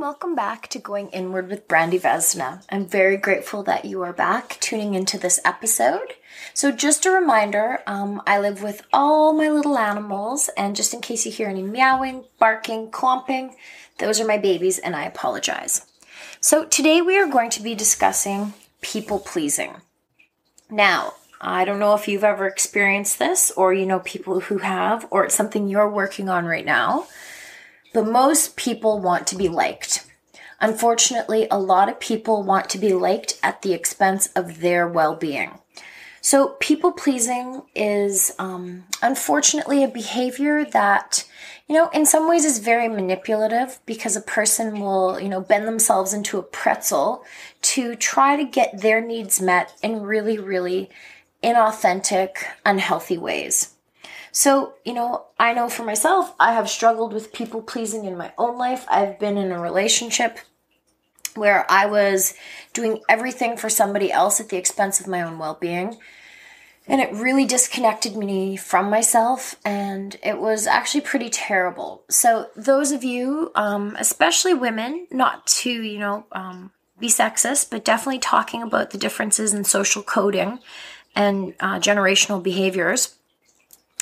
welcome back to Going Inward with Brandy Vesna. I'm very grateful that you are back tuning into this episode. So, just a reminder um, I live with all my little animals, and just in case you hear any meowing, barking, clomping, those are my babies, and I apologize. So, today we are going to be discussing people pleasing. Now, I don't know if you've ever experienced this, or you know people who have, or it's something you're working on right now. But most people want to be liked. Unfortunately, a lot of people want to be liked at the expense of their well being. So, people pleasing is um, unfortunately a behavior that, you know, in some ways is very manipulative because a person will, you know, bend themselves into a pretzel to try to get their needs met in really, really inauthentic, unhealthy ways. So, you know, I know for myself, I have struggled with people pleasing in my own life. I've been in a relationship where I was doing everything for somebody else at the expense of my own well being. And it really disconnected me from myself, and it was actually pretty terrible. So, those of you, um, especially women, not to, you know, um, be sexist, but definitely talking about the differences in social coding and uh, generational behaviors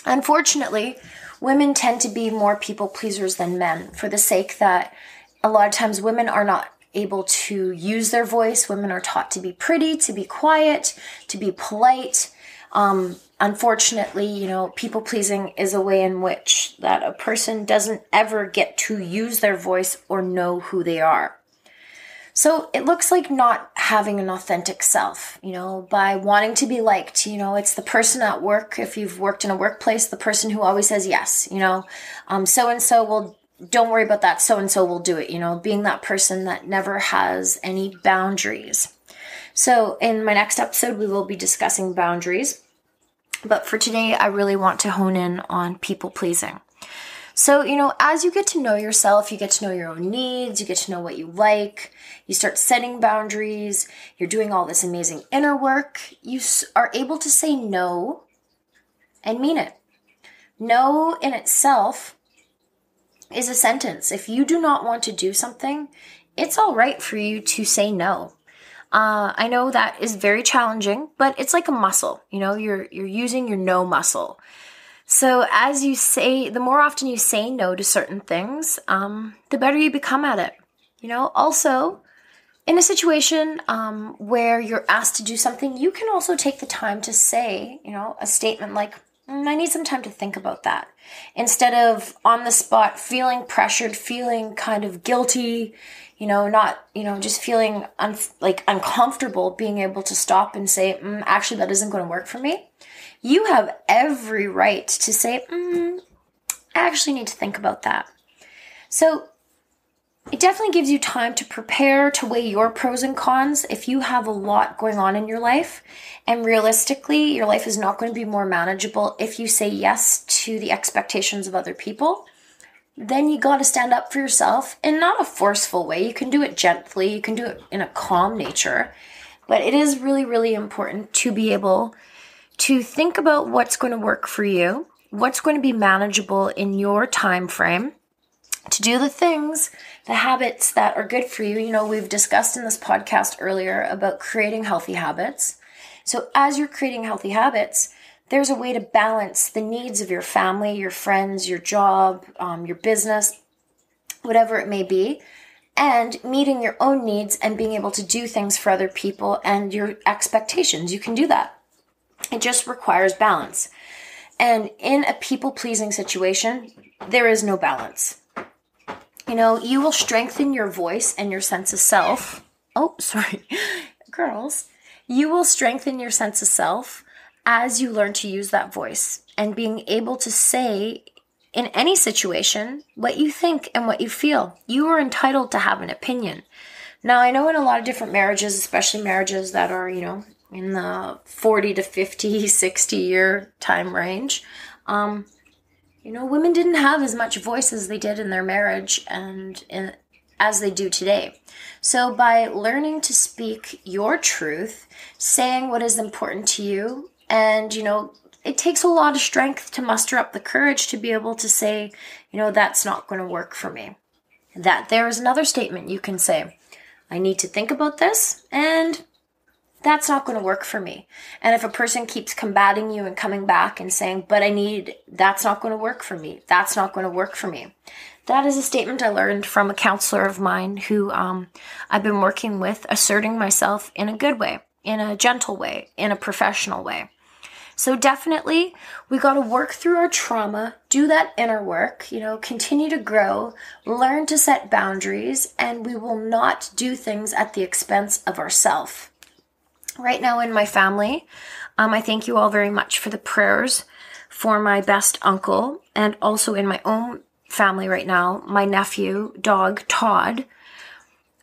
Unfortunately, women tend to be more people pleasers than men for the sake that a lot of times women are not able to use their voice. Women are taught to be pretty, to be quiet, to be polite. Um, unfortunately, you know, people pleasing is a way in which that a person doesn't ever get to use their voice or know who they are. So it looks like not having an authentic self, you know, by wanting to be liked. You know, it's the person at work, if you've worked in a workplace, the person who always says yes, you know, so and so will, don't worry about that, so and so will do it, you know, being that person that never has any boundaries. So in my next episode, we will be discussing boundaries. But for today, I really want to hone in on people pleasing. So, you know, as you get to know yourself, you get to know your own needs, you get to know what you like, you start setting boundaries, you're doing all this amazing inner work, you are able to say no and mean it. No in itself is a sentence. If you do not want to do something, it's all right for you to say no. Uh, I know that is very challenging, but it's like a muscle. You know, you're you're using your no muscle. So, as you say, the more often you say no to certain things, um, the better you become at it. You know, also, in a situation um, where you're asked to do something, you can also take the time to say, you know, a statement like, I need some time to think about that. Instead of on the spot feeling pressured, feeling kind of guilty, you know, not, you know, just feeling un- like uncomfortable, being able to stop and say, mm, actually, that isn't going to work for me you have every right to say, mm, I actually need to think about that. So it definitely gives you time to prepare to weigh your pros and cons if you have a lot going on in your life. And realistically, your life is not going to be more manageable if you say yes to the expectations of other people. Then you got to stand up for yourself in not a forceful way. You can do it gently, you can do it in a calm nature. But it is really, really important to be able to think about what's going to work for you, what's going to be manageable in your time frame, to do the things, the habits that are good for you. You know, we've discussed in this podcast earlier about creating healthy habits. So, as you're creating healthy habits, there's a way to balance the needs of your family, your friends, your job, um, your business, whatever it may be, and meeting your own needs and being able to do things for other people and your expectations. You can do that. It just requires balance. And in a people pleasing situation, there is no balance. You know, you will strengthen your voice and your sense of self. Oh, sorry, girls. You will strengthen your sense of self as you learn to use that voice and being able to say in any situation what you think and what you feel. You are entitled to have an opinion. Now, I know in a lot of different marriages, especially marriages that are, you know, in the 40 to 50, 60 year time range. Um, you know, women didn't have as much voice as they did in their marriage and in, as they do today. So, by learning to speak your truth, saying what is important to you, and you know, it takes a lot of strength to muster up the courage to be able to say, you know, that's not going to work for me. that there is another statement you can say. I need to think about this and that's not going to work for me. And if a person keeps combating you and coming back and saying, but I need, that's not going to work for me. That's not going to work for me. That is a statement I learned from a counselor of mine who um, I've been working with, asserting myself in a good way, in a gentle way, in a professional way. So definitely, we got to work through our trauma, do that inner work, you know, continue to grow, learn to set boundaries, and we will not do things at the expense of ourself. Right now in my family, um, I thank you all very much for the prayers for my best uncle, and also in my own family right now, my nephew, dog Todd,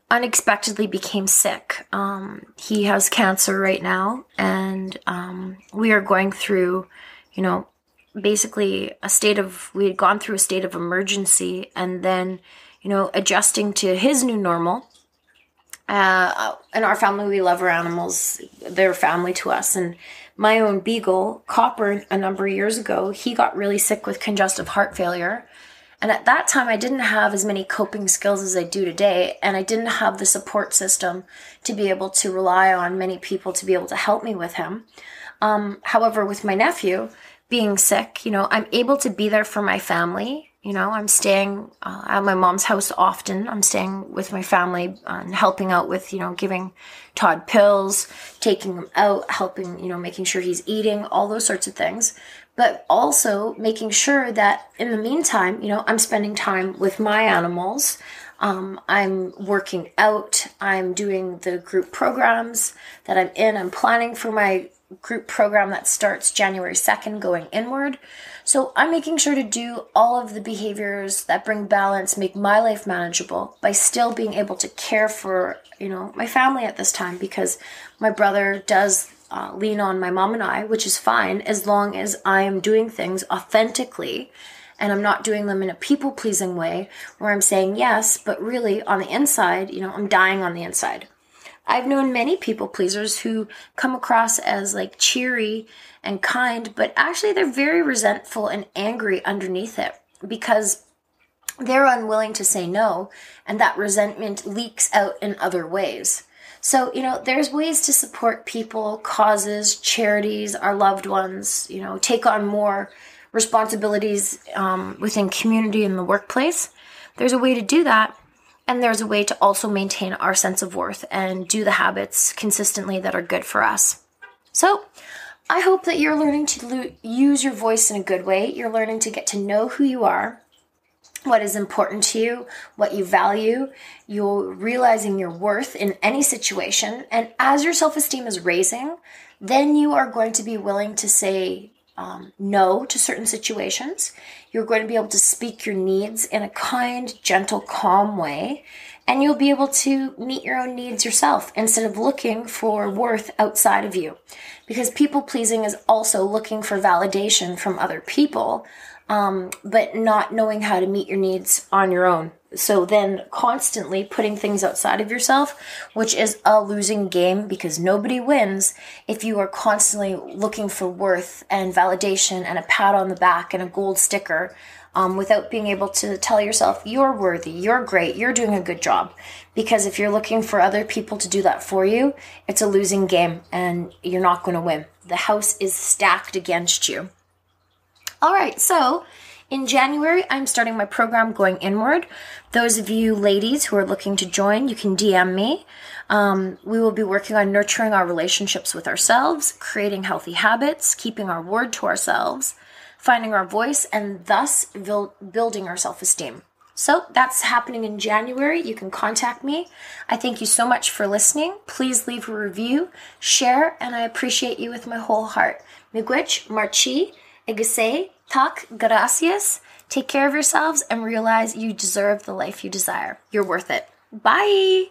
unexpectedly became sick. Um, he has cancer right now, and um, we are going through, you know, basically a state of, we had gone through a state of emergency and then, you know, adjusting to his new normal. Uh, in our family, we love our animals. They're family to us. And my own beagle, Copper, a number of years ago, he got really sick with congestive heart failure. And at that time, I didn't have as many coping skills as I do today, and I didn't have the support system to be able to rely on many people to be able to help me with him. Um, however, with my nephew being sick, you know, I'm able to be there for my family. You know, I'm staying uh, at my mom's house often. I'm staying with my family and helping out with, you know, giving Todd pills, taking him out, helping, you know, making sure he's eating, all those sorts of things but also making sure that in the meantime, you know, I'm spending time with my animals. Um, I'm working out. I'm doing the group programs that I'm in. I'm planning for my group program that starts January 2nd going inward. So I'm making sure to do all of the behaviors that bring balance, make my life manageable by still being able to care for, you know, my family at this time because my brother does uh, lean on my mom and I, which is fine as long as I am doing things authentically and I'm not doing them in a people pleasing way where I'm saying yes, but really on the inside, you know, I'm dying on the inside. I've known many people pleasers who come across as like cheery and kind, but actually they're very resentful and angry underneath it because they're unwilling to say no, and that resentment leaks out in other ways. So, you know, there's ways to support people, causes, charities, our loved ones, you know, take on more responsibilities um, within community and the workplace. There's a way to do that. And there's a way to also maintain our sense of worth and do the habits consistently that are good for us. So, I hope that you're learning to lo- use your voice in a good way. You're learning to get to know who you are what is important to you, what you value. You're realizing your worth in any situation. And as your self esteem is raising, then you are going to be willing to say um, no to certain situations. You're going to be able to speak your needs in a kind, gentle, calm way. And you'll be able to meet your own needs yourself instead of looking for worth outside of you. Because people pleasing is also looking for validation from other people um, but not knowing how to meet your needs on your own. So then constantly putting things outside of yourself, which is a losing game because nobody wins if you are constantly looking for worth and validation and a pat on the back and a gold sticker um, without being able to tell yourself you're worthy, you're great, you're doing a good job. Because if you're looking for other people to do that for you, it's a losing game and you're not going to win. The house is stacked against you. All right, so in January, I'm starting my program Going Inward. Those of you ladies who are looking to join, you can DM me. Um, we will be working on nurturing our relationships with ourselves, creating healthy habits, keeping our word to ourselves, finding our voice, and thus building our self esteem. So that's happening in January. You can contact me. I thank you so much for listening. Please leave a review, share, and I appreciate you with my whole heart. Miigwech, Marchi, Igase, Tak, gracias. Take care of yourselves and realize you deserve the life you desire. You're worth it. Bye.